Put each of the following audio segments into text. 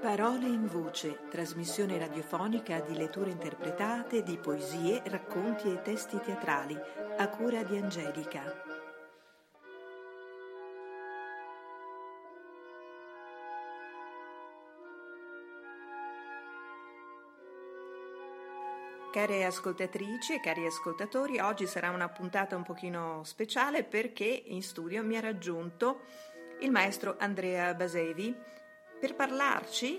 Parole in voce, trasmissione radiofonica di letture interpretate di poesie, racconti e testi teatrali, a cura di Angelica. Care ascoltatrici e cari ascoltatori, oggi sarà una puntata un pochino speciale perché in studio mi ha raggiunto il maestro Andrea Basevi per parlarci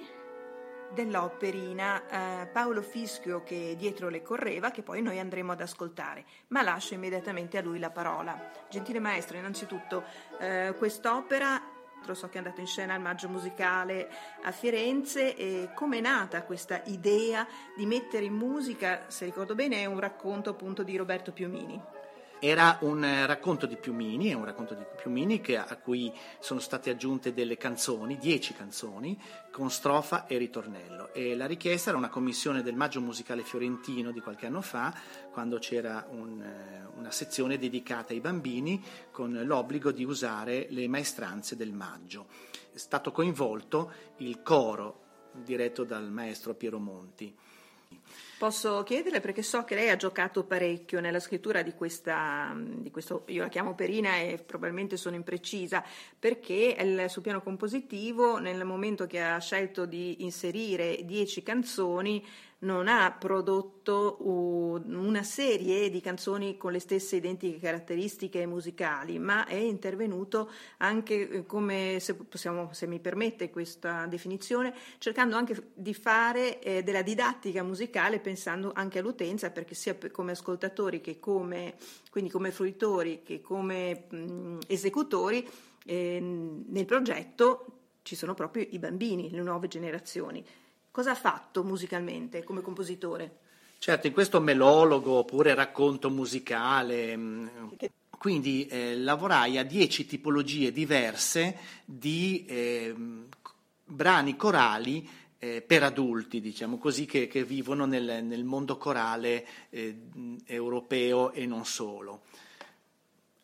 dell'operina eh, Paolo Fischio che dietro le correva, che poi noi andremo ad ascoltare. Ma lascio immediatamente a lui la parola. Gentile maestro, innanzitutto, eh, quest'opera so che è andato in scena al Maggio Musicale a Firenze e come è nata questa idea di mettere in musica, se ricordo bene, è un racconto appunto di Roberto Piumini. Era un eh, racconto di Piumini, un racconto di Piumini che, a cui sono state aggiunte delle canzoni, dieci canzoni, con strofa e ritornello. E la richiesta era una commissione del Maggio Musicale Fiorentino di qualche anno fa, quando c'era un, eh, una sezione dedicata ai bambini con l'obbligo di usare le maestranze del Maggio. È stato coinvolto il coro diretto dal maestro Piero Monti. Posso chiederle perché so che lei ha giocato parecchio nella scrittura di questa, di questo, io la chiamo perina e probabilmente sono imprecisa, perché il, sul piano compositivo nel momento che ha scelto di inserire dieci canzoni non ha prodotto una serie di canzoni con le stesse identiche caratteristiche musicali, ma è intervenuto anche eh, come, se, possiamo, se mi permette questa definizione, cercando anche di fare eh, della didattica musicale pensando anche all'utenza, perché sia come ascoltatori che come, quindi come fruitori che come mh, esecutori, eh, nel progetto ci sono proprio i bambini, le nuove generazioni. Cosa ha fatto musicalmente come compositore? Certo, in questo melologo oppure racconto musicale, mm, quindi eh, lavorai a dieci tipologie diverse di eh, brani corali eh, per adulti, diciamo così, che, che vivono nel, nel, mondo corale eh, europeo e non solo.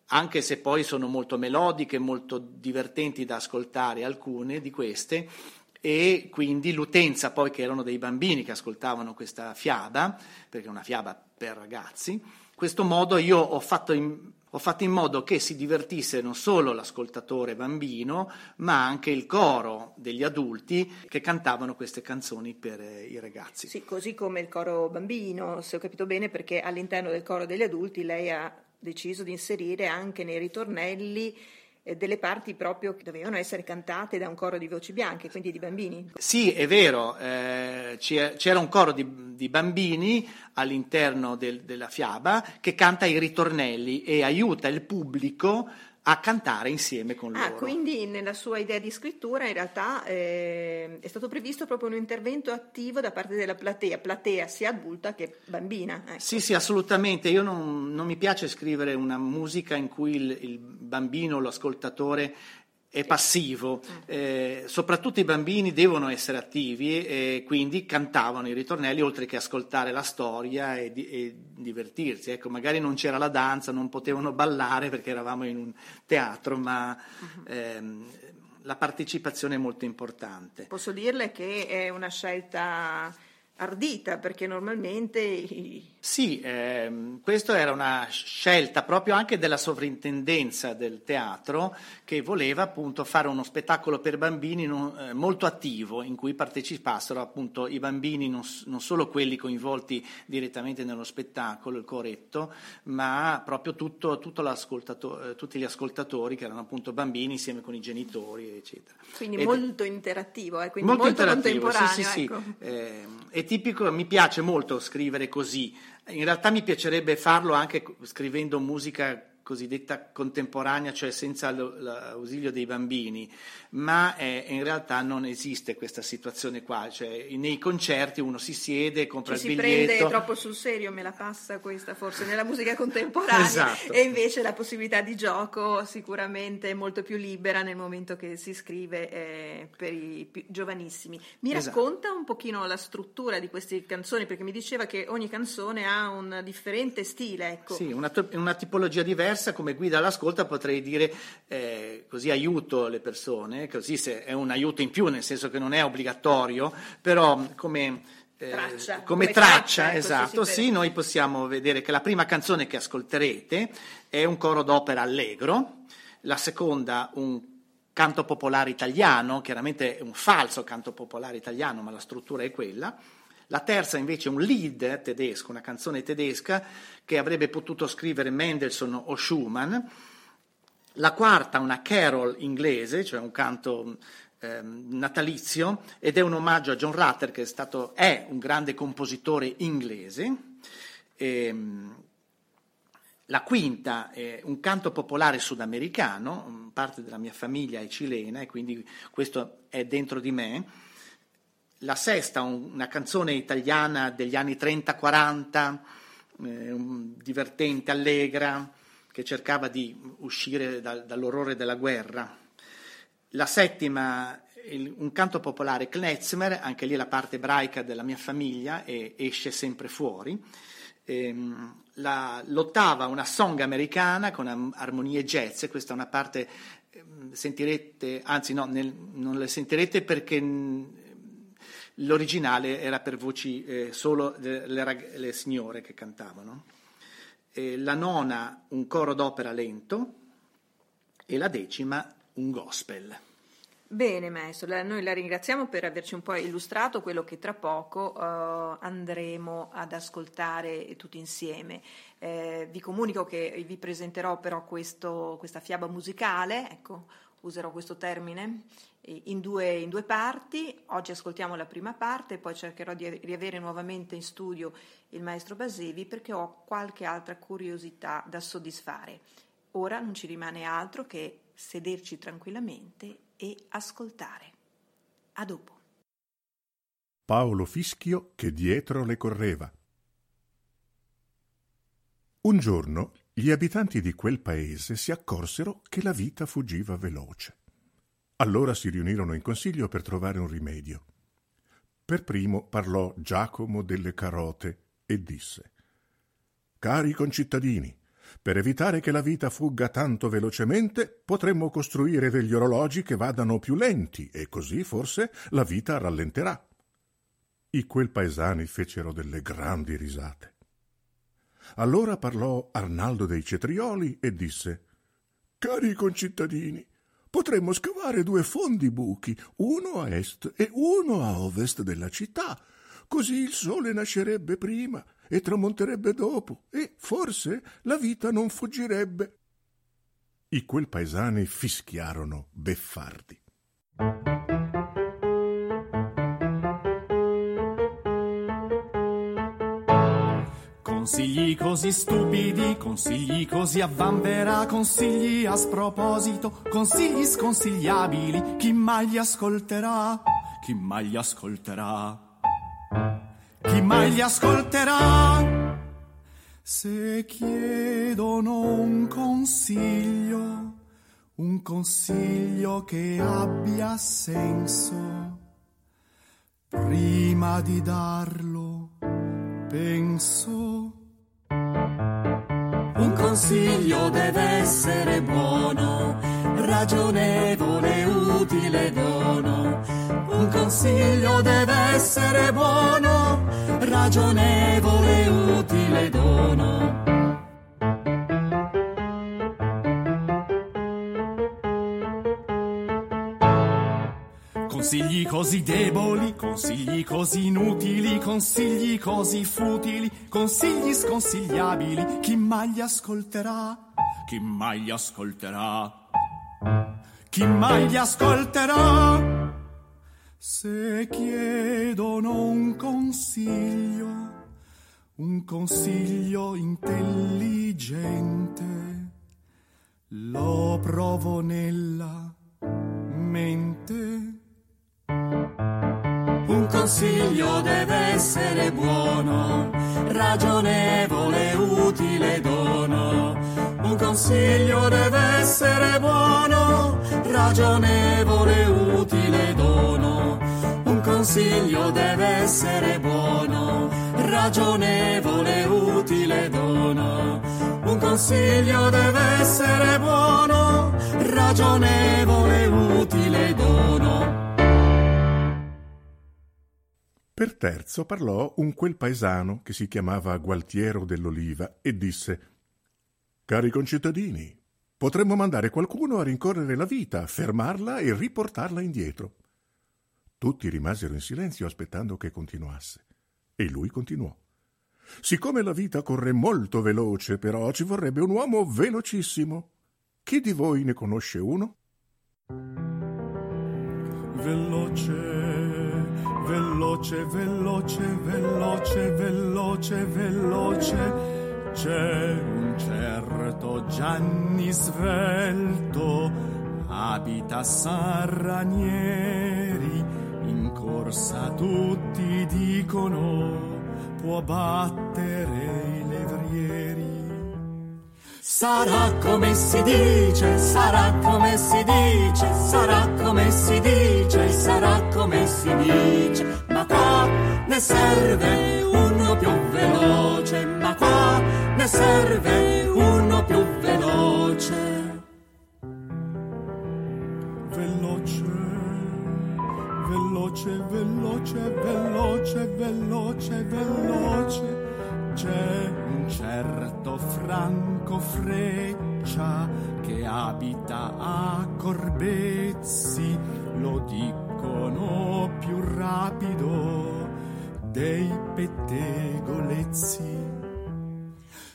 Anche se poi sono molto melodiche, molto divertenti da ascoltare alcune di queste, e quindi l'utenza poi che erano dei bambini che ascoltavano questa fiaba, perché è una fiaba per ragazzi, in questo modo io ho fatto in, ho fatto in modo che si divertisse non solo l'ascoltatore bambino, ma anche il coro degli adulti che cantavano queste canzoni per eh, i ragazzi. Sì, così come il coro bambino, se ho capito bene, perché all'interno del coro degli adulti lei ha deciso di inserire anche nei ritornelli delle parti proprio che dovevano essere cantate da un coro di voci bianche, quindi di bambini. Sì, è vero, eh, c'era un coro di, di bambini all'interno del, della fiaba che canta i ritornelli e aiuta il pubblico a cantare insieme con ah, loro. Ah, quindi nella sua idea di scrittura in realtà eh, è stato previsto proprio un intervento attivo da parte della platea, platea sia adulta che bambina. Ecco. Sì, sì, assolutamente. Io non, non, mi piace scrivere una musica in cui il, il bambino, l'ascoltatore è passivo, mm. eh, soprattutto i bambini devono essere attivi e quindi cantavano i ritornelli oltre che ascoltare la storia e, di, e, divertirsi. Ecco, magari non c'era la danza, non potevano ballare perché eravamo in un teatro, ma uh-huh. ehm, la partecipazione è molto importante. Posso dirle che è una scelta ardita perché normalmente... Sì, ehm, questa era una scelta proprio anche della sovrintendenza del teatro che voleva appunto fare uno spettacolo per bambini non, eh, molto attivo in cui partecipassero appunto i bambini, non, non, solo quelli coinvolti direttamente nello spettacolo, il corretto, ma proprio tutto, tutto eh, tutti gli ascoltatori che erano appunto bambini insieme con i genitori, eccetera. Quindi Ed molto interattivo, eh, quindi molto, molto contemporaneo. Sì, sì, ecco. sì. Eh, è tipico, mi piace molto scrivere così. In realtà mi piacerebbe farlo anche scrivendo musica cosiddetta contemporanea, cioè senza l'ausilio dei bambini, ma eh, in realtà non esiste questa situazione qua, cioè, nei concerti uno si siede, compra Ci il biglietto. si prende troppo sul serio, me la passa questa forse nella musica contemporanea esatto. e invece la possibilità di gioco sicuramente è molto più libera nel momento che si scrive eh, per i giovanissimi. Mi esatto. racconta un pochino la struttura di queste canzoni perché mi diceva che ogni canzone ha un differente stile, ecco. Sì, una, una tipologia diversa diversa, come guida all'ascolto potrei dire eh, così aiuto le persone, così se è un aiuto in più, nel senso che non è obbligatorio, però come... Eh, traccia, come, come, traccia, traccia ecco, esatto, sì, sì, noi possiamo vedere che la prima canzone che ascolterete è un coro d'opera allegro, la seconda un canto popolare italiano, chiaramente è un falso canto popolare italiano, ma la struttura è quella, la terza invece è un lied tedesco, una canzone tedesca che avrebbe potuto scrivere Mendelssohn o Schumann. La quarta una carol inglese, cioè un canto eh, natalizio, ed è un omaggio a John Rutter che è, stato, è un grande compositore inglese. E, ehm, la quinta è un canto popolare sudamericano, parte della mia famiglia è cilena e quindi questo è dentro di me la sesta, una canzone italiana degli anni 30-40, eh, divertente, allegra, che cercava di uscire dal, dall'orrore della guerra. La settima, il, un canto popolare Klezmer, anche lì la parte ebraica della mia famiglia e esce sempre fuori. Ehm, la, l'ottava, una song americana con armonie jazz, questa è una parte, ehm, sentirete, anzi no, nel, non le sentirete perché L'originale era per voci eh, solo le, rag- le, signore che cantavano. E la nona un coro d'opera lento e la decima un gospel. Bene maestro, noi la ringraziamo per averci un po' illustrato quello che tra poco uh, andremo ad ascoltare tutti insieme. Eh, vi comunico che vi presenterò però questo, questa fiaba musicale, ecco, userò questo termine, in due, in due, parti. Oggi ascoltiamo la prima parte poi cercherò di riavere nuovamente in studio il maestro Basevi perché ho qualche altra curiosità da soddisfare. Ora non ci rimane altro che sederci tranquillamente e ascoltare. A dopo. Paolo Fischio che dietro le correva. Un giorno gli abitanti di quel paese si accorsero che la vita fuggiva veloce. Allora si riunirono in consiglio per trovare un rimedio. Per primo parlò Giacomo delle Carote e disse Cari concittadini, per evitare che la vita fugga tanto velocemente, potremmo costruire degli orologi che vadano più lenti e così forse la vita rallenterà. I quel paesani fecero delle grandi risate. Allora parlò Arnaldo dei Cetrioli e disse Cari concittadini, potremmo scavare due fondi buchi, uno a est e uno a ovest della città. Così il sole nascerebbe prima e tramonterebbe dopo, e forse la vita non fuggirebbe. I quel paesani fischiarono beffardi. Consigli così stupidi, consigli così a vanvera, consigli a sproposito, consigli sconsigliabili, chi mai li ascolterà? Chi mai li ascolterà? Chi mai li ascolterà? Se chiedono un consiglio, un consiglio che abbia senso, prima di darlo penso consiglio deve essere buono, ragionevole, utile dono. Un consiglio deve essere buono, ragionevole, utile dono. Così deboli, consigli così inutili, consigli così futili, consigli sconsigliabili, chi mai li ascolterà? Chi mai li ascolterà? Chi mai li ascolterà? Se chiedono un consiglio, un consiglio intelligente, lo provo nella mente consiglio deve essere buono, ragionevole, utile dono. Un consiglio deve essere buono, ragionevole, utile dono. Un consiglio deve essere buono, ragionevole, utile dono. Un consiglio deve essere buono, ragionevole, utile dono. Per terzo parlò un quel paesano che si chiamava Gualtiero dell'Oliva e disse Cari concittadini, potremmo mandare qualcuno a rincorrere la vita, fermarla e riportarla indietro. Tutti rimasero in silenzio aspettando che continuasse. E lui continuò. Siccome la vita corre molto veloce, però ci vorrebbe un uomo velocissimo. Chi di voi ne conosce uno? Veloce veloce, veloce, veloce, veloce, veloce. C'è un certo Gianni svelto, abita Sarranieri, in corsa tutti dicono può battere i levrieri. Sarà come si dice, sarà come si dice, sarà come si dice, sarà come si dice, ma qua ne serve uno più veloce, ma qua ne serve uno più veloce. Veloce, veloce, veloce, veloce, veloce, veloce c'è certo Franco Freccia che abita a Corbezzi, lo dicono più rapido dei pettegolezzi.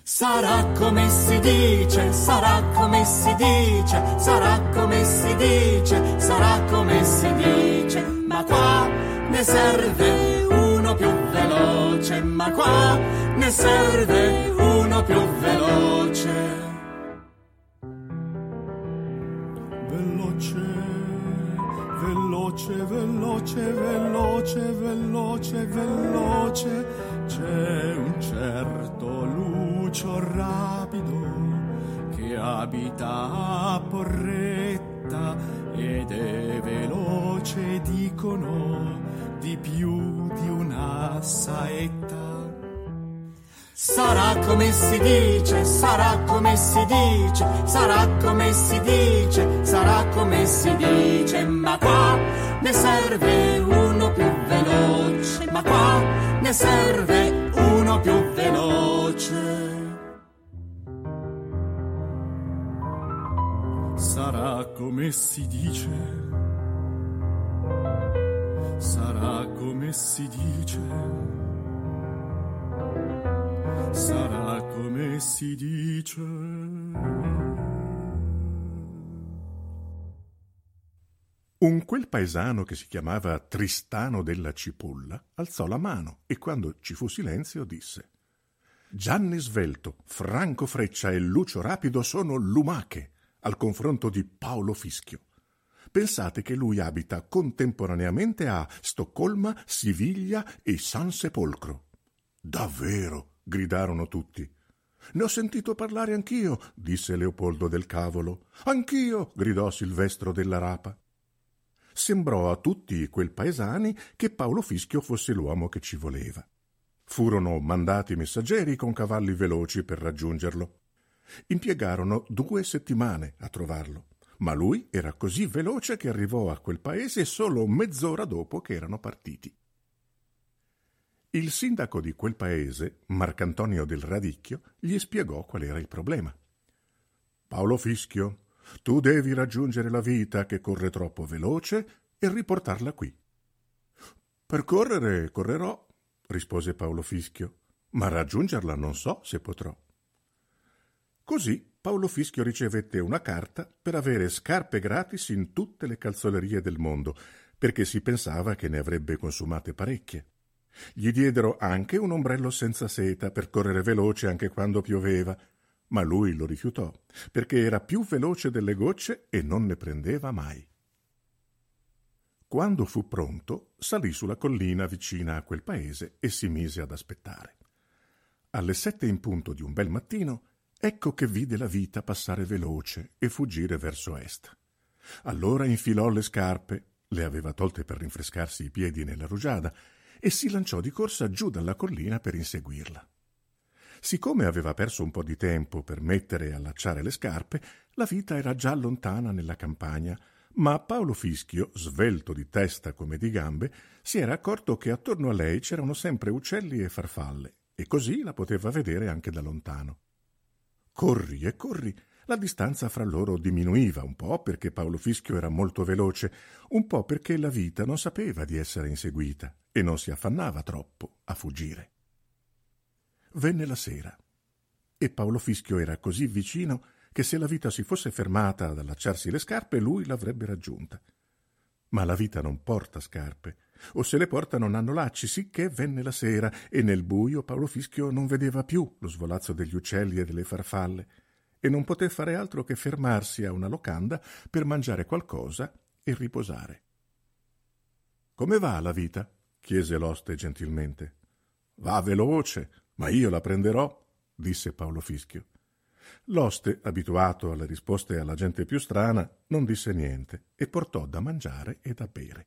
Sarà come si dice, sarà come si dice, sarà come si dice, sarà come si dice, ma qua ne serve uno più veloce, ma qua ne serve uno più veloce. Veloce, veloce, veloce, veloce, veloce, veloce, c'è un certo Lucio rapido che abita a Porretta ed è veloce, dicono, di più di una saetta. Sarà come si dice, sarà come si dice, sarà come si dice, sarà come si dice, ma qua ne serve uno più veloce, ma qua ne serve uno più veloce. Sarà come si dice, si dice sarà come si dice. Un quel paesano che si chiamava Tristano della Cipolla alzò la mano e quando ci fu silenzio disse Gianni Svelto, Franco Freccia e Lucio Rapido sono lumache al confronto di Paolo Fischio. Pensate che lui abita contemporaneamente a Stoccolma, Siviglia e San Sepolcro. Davvero, gridarono tutti. Ne ho sentito parlare anch'io, disse Leopoldo del Cavolo. Anch'io, gridò Silvestro della Rapa. Sembrò a tutti quel paesani che Paolo Fischio fosse l'uomo che ci voleva. Furono mandati messaggeri con cavalli veloci per raggiungerlo. Impiegarono due settimane a trovarlo, ma lui era così veloce che arrivò a quel paese solo mezz'ora dopo che erano partiti. Il sindaco di quel paese, Marcantonio del Radicchio, gli spiegò qual era il problema. Paolo Fischio, tu devi raggiungere la vita che corre troppo veloce e riportarla qui. Per correre correrò, rispose Paolo Fischio, ma raggiungerla non so se potrò. Così Paolo Fischio ricevette una carta per avere scarpe gratis in tutte le calzolerie del mondo, perché si pensava che ne avrebbe consumate parecchie. Gli diedero anche un ombrello senza seta per correre veloce anche quando pioveva, ma lui lo rifiutò, perché era più veloce delle gocce e non ne prendeva mai. Quando fu pronto, salì sulla collina vicina a quel paese e si mise ad aspettare. Alle sette in punto di un bel mattino, ecco che vide la vita passare veloce e fuggire verso est. Allora infilò le scarpe, le aveva tolte per rinfrescarsi i piedi nella rugiada, e si lanciò di corsa giù dalla collina per inseguirla. Siccome aveva perso un po' di tempo per mettere e allacciare le scarpe, la vita era già lontana nella campagna, ma Paolo Fischio, svelto di testa come di gambe, si era accorto che attorno a lei c'erano sempre uccelli e farfalle, e così la poteva vedere anche da lontano. Corri e corri. La distanza fra loro diminuiva un po' perché Paolo Fischio era molto veloce, un po' perché la vita non sapeva di essere inseguita e non si affannava troppo a fuggire. Venne la sera e Paolo Fischio era così vicino che se la vita si fosse fermata ad allacciarsi le scarpe lui l'avrebbe raggiunta. Ma la vita non porta scarpe, o se le porta non hanno lacci, sicché venne la sera e nel buio Paolo Fischio non vedeva più lo svolazzo degli uccelli e delle farfalle e non poté fare altro che fermarsi a una locanda per mangiare qualcosa e riposare. Come va la vita? chiese l'oste gentilmente. Va veloce, ma io la prenderò, disse Paolo Fischio. L'oste, abituato alle risposte alla gente più strana, non disse niente e portò da mangiare e da bere.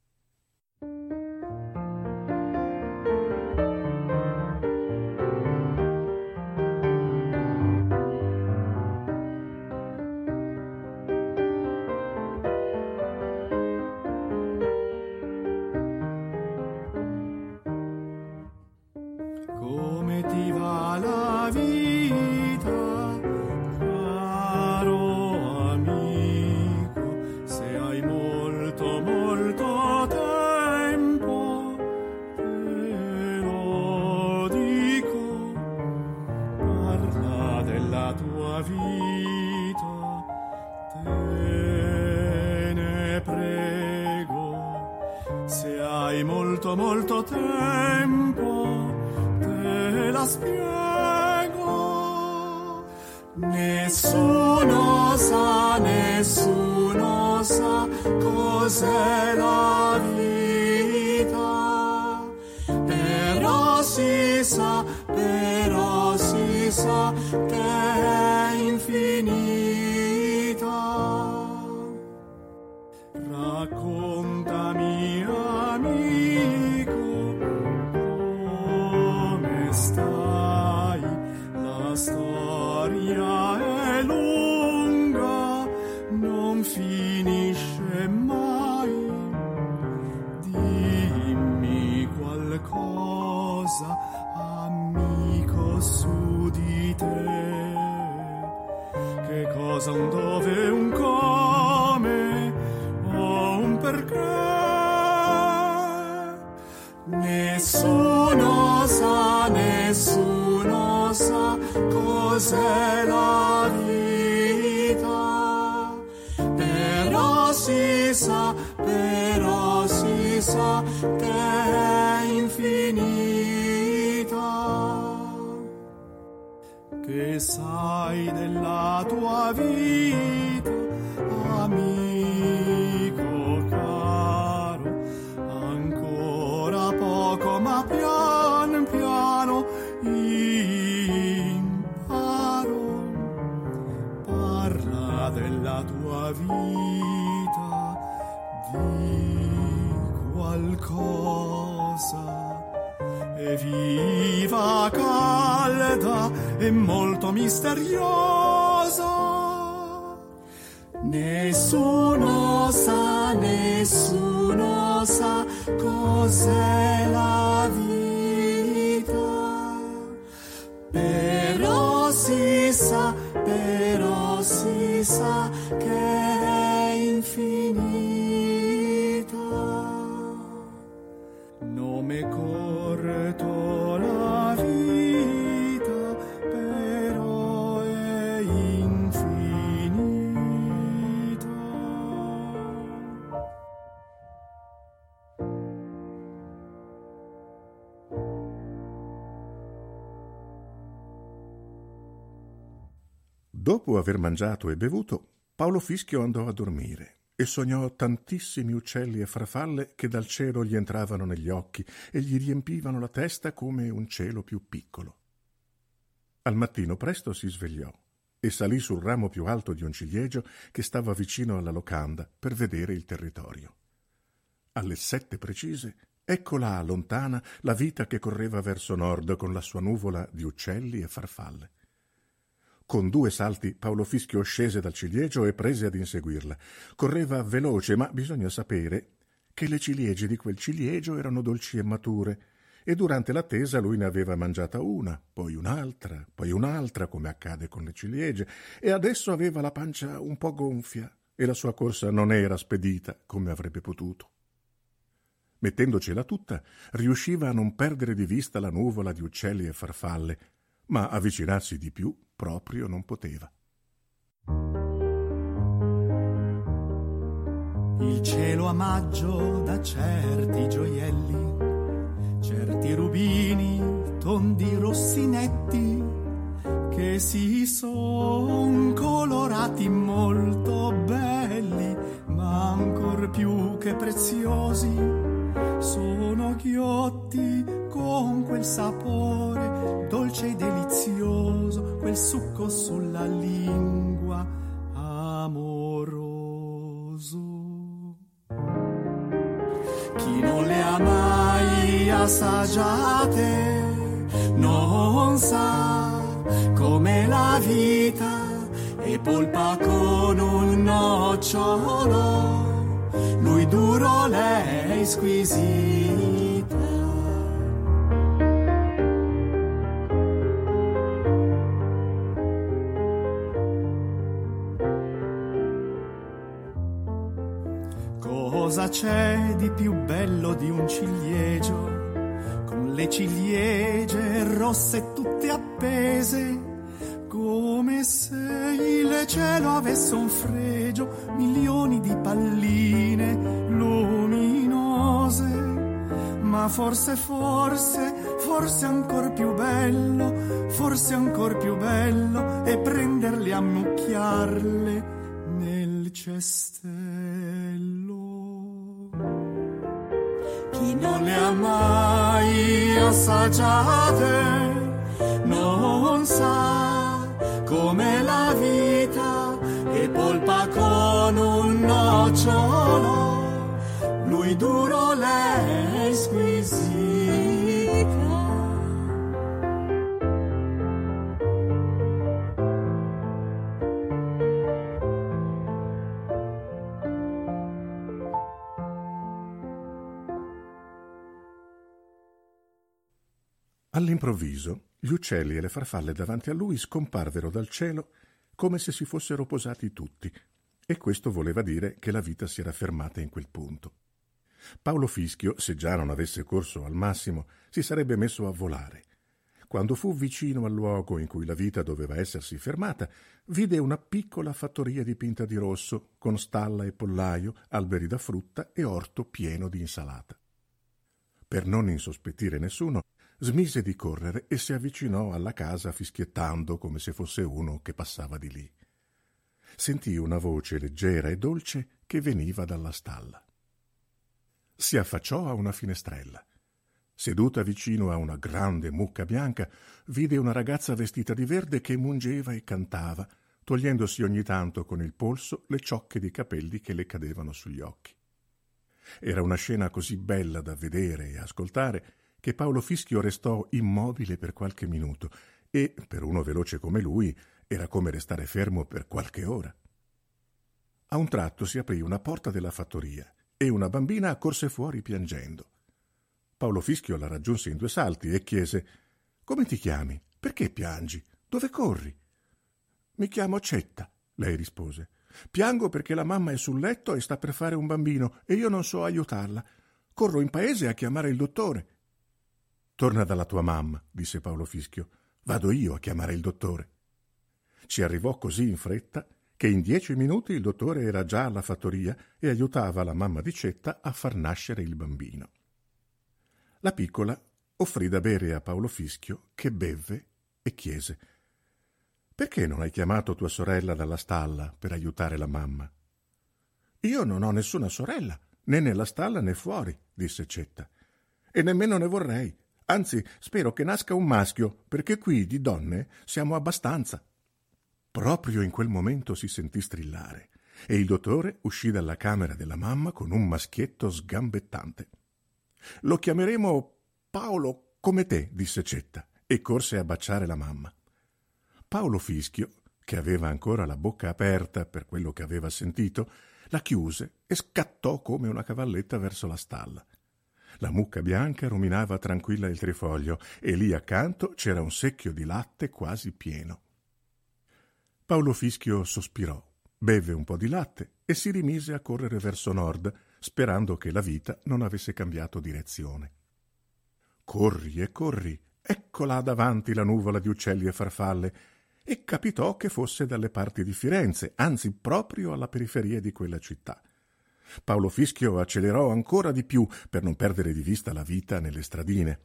te della tua vita, di qualcosa. E viva, calda e molto misteriosa. Nessuno sa, nessuno sa cos'è la vita. Però si sa, però sa che è infinita. Nome corretto Dopo aver mangiato e bevuto, Paolo Fischio andò a dormire e sognò tantissimi uccelli e farfalle che dal cielo gli entravano negli occhi e gli riempivano la testa come un cielo più piccolo. Al mattino presto si svegliò e salì sul ramo più alto di un ciliegio che stava vicino alla locanda per vedere il territorio. Alle sette precise Ecco là, lontana, la vita che correva verso nord con la sua nuvola di uccelli e farfalle. Con due salti Paolo Fischio scese dal ciliegio e prese ad inseguirla. Correva veloce, ma bisogna sapere che le ciliegie di quel ciliegio erano dolci e mature, e durante l'attesa lui ne aveva mangiata una, poi un'altra, poi un'altra, come accade con le ciliegie, e adesso aveva la pancia un po' gonfia e la sua corsa non era spedita come avrebbe potuto. Mettendocela tutta, riusciva a non perdere di vista la nuvola di uccelli e farfalle, ma avvicinarsi di più proprio non poteva. Il cielo a maggio da certi gioielli, certi rubini, tondi rossinetti, che si son colorati molto belli, ma ancor più che preziosi sono ghiotti con quel sapore dolce e delizioso, quel succo sulla lingua amoroso. Chi non le ha mai assaggiate non sa come la vita è polpa con un nocciolo lui duro, lei squisita. Cosa c'è di più bello di un ciliegio, con le ciliegie rosse tutte appese? come se il cielo avesse un fregio, milioni di palline luminose. Ma forse, forse, forse ancor più bello, forse ancor più bello è prenderle a mucchiarle nel cestello. Assaggiate non sa come la vita e polpa con un nocciolo, lui duro, lei squisita. All'improvviso gli uccelli e le farfalle davanti a lui scomparvero dal cielo come se si fossero posati tutti, e questo voleva dire che la vita si era fermata in quel punto. Paolo Fischio, se già non avesse corso al massimo, si sarebbe messo a volare. Quando fu vicino al luogo in cui la vita doveva essersi fermata, vide una piccola fattoria dipinta di rosso, con stalla e pollaio, alberi da frutta e orto pieno di insalata. Per non insospettire nessuno, smise di correre e si avvicinò alla casa fischiettando come se fosse uno che passava di lì. Sentì una voce leggera e dolce che veniva dalla stalla. Si affacciò a una finestrella. Seduta vicino a una grande mucca bianca, vide una ragazza vestita di verde che mungeva e cantava, togliendosi ogni tanto con il polso le ciocche di capelli che le cadevano sugli occhi. Era una scena così bella da vedere e ascoltare che Paolo Fischio restò immobile per qualche minuto e, per uno veloce come lui, era come restare fermo per qualche ora. A un tratto si aprì una porta della fattoria e una bambina accorse fuori piangendo. Paolo Fischio la raggiunse in due salti e chiese Come ti chiami? Perché piangi? Dove corri? Mi chiamo Cetta, lei rispose. Piango perché la mamma è sul letto e sta per fare un bambino e io non so aiutarla. Corro in paese a chiamare il dottore. Torna dalla tua mamma, disse Paolo Fischio. Vado io a chiamare il dottore. Ci arrivò così in fretta che in dieci minuti il dottore era già alla fattoria e aiutava la mamma di Cetta a far nascere il bambino. La piccola offrì da bere a Paolo Fischio, che bevve e chiese Perché non hai chiamato tua sorella dalla stalla per aiutare la mamma? Io non ho nessuna sorella, né nella stalla né fuori, disse Cetta. E nemmeno ne vorrei. Anzi, spero che nasca un maschio, perché qui di donne siamo abbastanza. Proprio in quel momento si sentì strillare e il dottore uscì dalla camera della mamma con un maschietto sgambettante. Lo chiameremo Paolo come te, disse Cetta, e corse a baciare la mamma. Paolo Fischio, che aveva ancora la bocca aperta per quello che aveva sentito, la chiuse e scattò come una cavalletta verso la stalla. La mucca bianca ruminava tranquilla il trifoglio e lì accanto c'era un secchio di latte quasi pieno. Paolo Fischio sospirò, beve un po' di latte e si rimise a correre verso nord, sperando che la vita non avesse cambiato direzione. Corri e corri, eccola davanti la nuvola di uccelli e farfalle, e capitò che fosse dalle parti di Firenze, anzi proprio alla periferia di quella città. Paolo Fischio accelerò ancora di più per non perdere di vista la vita nelle stradine.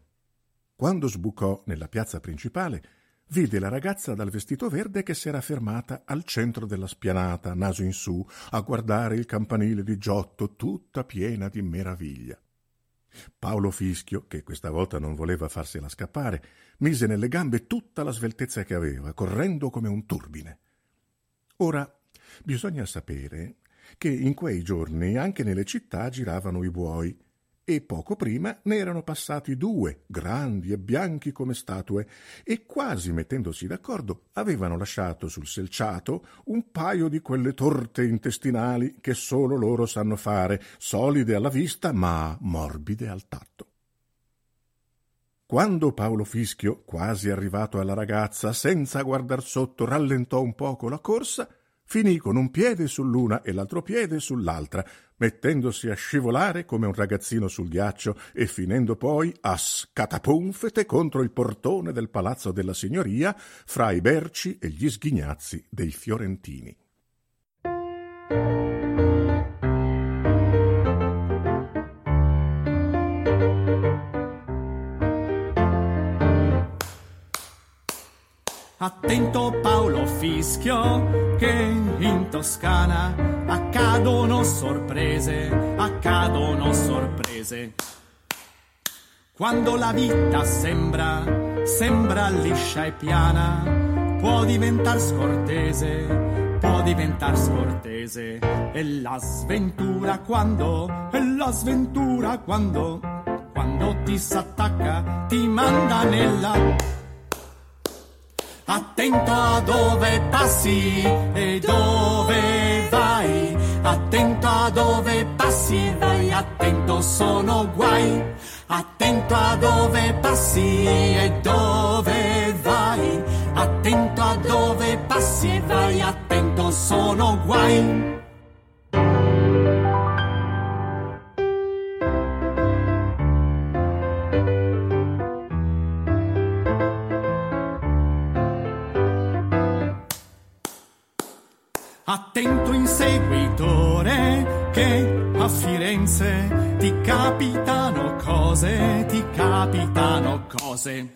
Quando sbucò nella piazza principale, vide la ragazza dal vestito verde che s'era fermata al centro della spianata, naso in su, a guardare il campanile di Giotto tutta piena di meraviglia. Paolo Fischio, che questa volta non voleva farsela scappare, mise nelle gambe tutta la sveltezza che aveva, correndo come un turbine. Ora bisogna sapere che in quei giorni anche nelle città giravano i buoi, e poco prima ne erano passati due, grandi e bianchi come statue, e quasi mettendosi d'accordo avevano lasciato sul selciato un paio di quelle torte intestinali che solo loro sanno fare, solide alla vista ma morbide al tatto. Quando Paolo Fischio, quasi arrivato alla ragazza, senza guardar sotto, rallentò un poco la corsa, finì con un piede sull'una e l'altro piede sull'altra, mettendosi a scivolare come un ragazzino sul ghiaccio e finendo poi a scatapunfete contro il portone del palazzo della signoria fra i berci e gli sghignazzi dei fiorentini. Attento Paolo Fischio che in Toscana accadono sorprese, accadono sorprese. Quando la vita sembra, sembra liscia e piana, può diventar scortese, può diventar scortese. E la sventura quando, e la sventura quando, quando ti s'attacca, ti manda nella Attento a dove passi e dove vai. Attento a dove passi e vai. Attento sono guai. Attento a dove passi e dove vai. Attento a dove passi vai. Attento sono guai. Cose.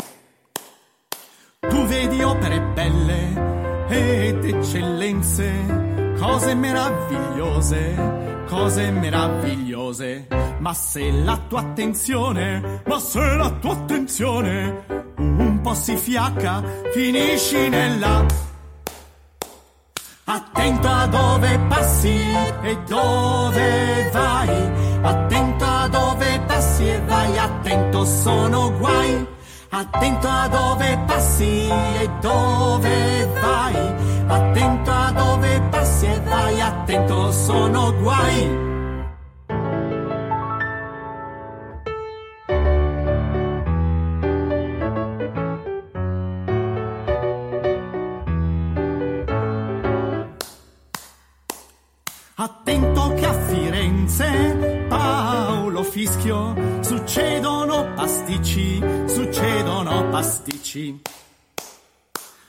Tu vedi opere belle ed eccellenze, cose meravigliose, cose meravigliose. Ma se la tua attenzione, ma se la tua attenzione un po' si fiacca, finisci nella Attento a dove passi e dove vai. Attento a dove passi e vai. Attento sono guai. Attento a dove passi e dove vai. Attento a dove passi e vai. Attento sono guai. Attento che a Firenze, Paolo Fischio, succedono pasticci, succedono pasticci.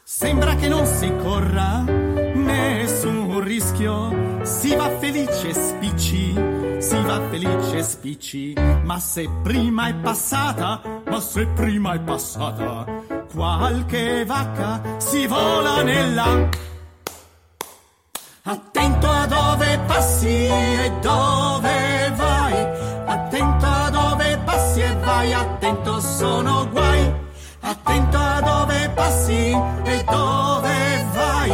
Sembra che non si corra nessun rischio, si va felice spicci, si va felice spicci. Ma se prima è passata, ma se prima è passata, qualche vacca si vola nella Attento a dove passi e dove vai. Attento sono guai. Attento a dove passi e dove vai.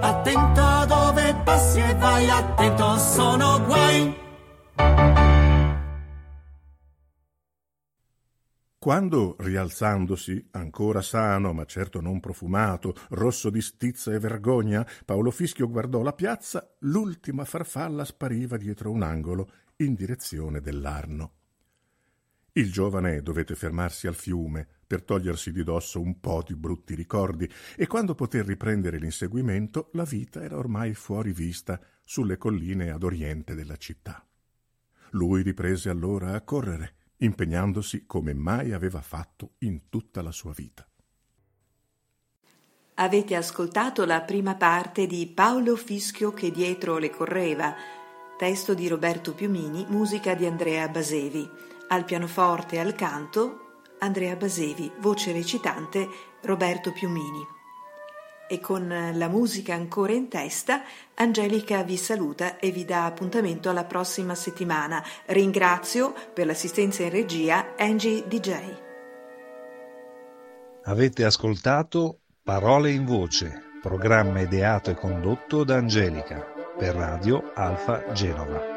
Attento a dove passi e vai. Attento sono guai. Quando, rialzandosi, ancora sano, ma certo non profumato, rosso di stizza e vergogna, Paolo Fischio guardò la piazza, l'ultima farfalla spariva dietro un angolo in direzione dell'Arno. Il giovane dovette fermarsi al fiume per togliersi di dosso un po' di brutti ricordi e quando poté riprendere l'inseguimento la vita era ormai fuori vista sulle colline ad oriente della città. Lui riprese allora a correre impegnandosi come mai aveva fatto in tutta la sua vita. Avete ascoltato la prima parte di Paolo Fischio che dietro le correva, testo di Roberto Piumini, musica di Andrea Basevi. Al pianoforte e al canto Andrea Basevi, voce recitante Roberto Piumini e con la musica ancora in testa, Angelica vi saluta e vi dà appuntamento alla prossima settimana. Ringrazio per l'assistenza in regia Angie DJ. Avete ascoltato Parole in Voce, programma ideato e condotto da Angelica per Radio Alfa Genova.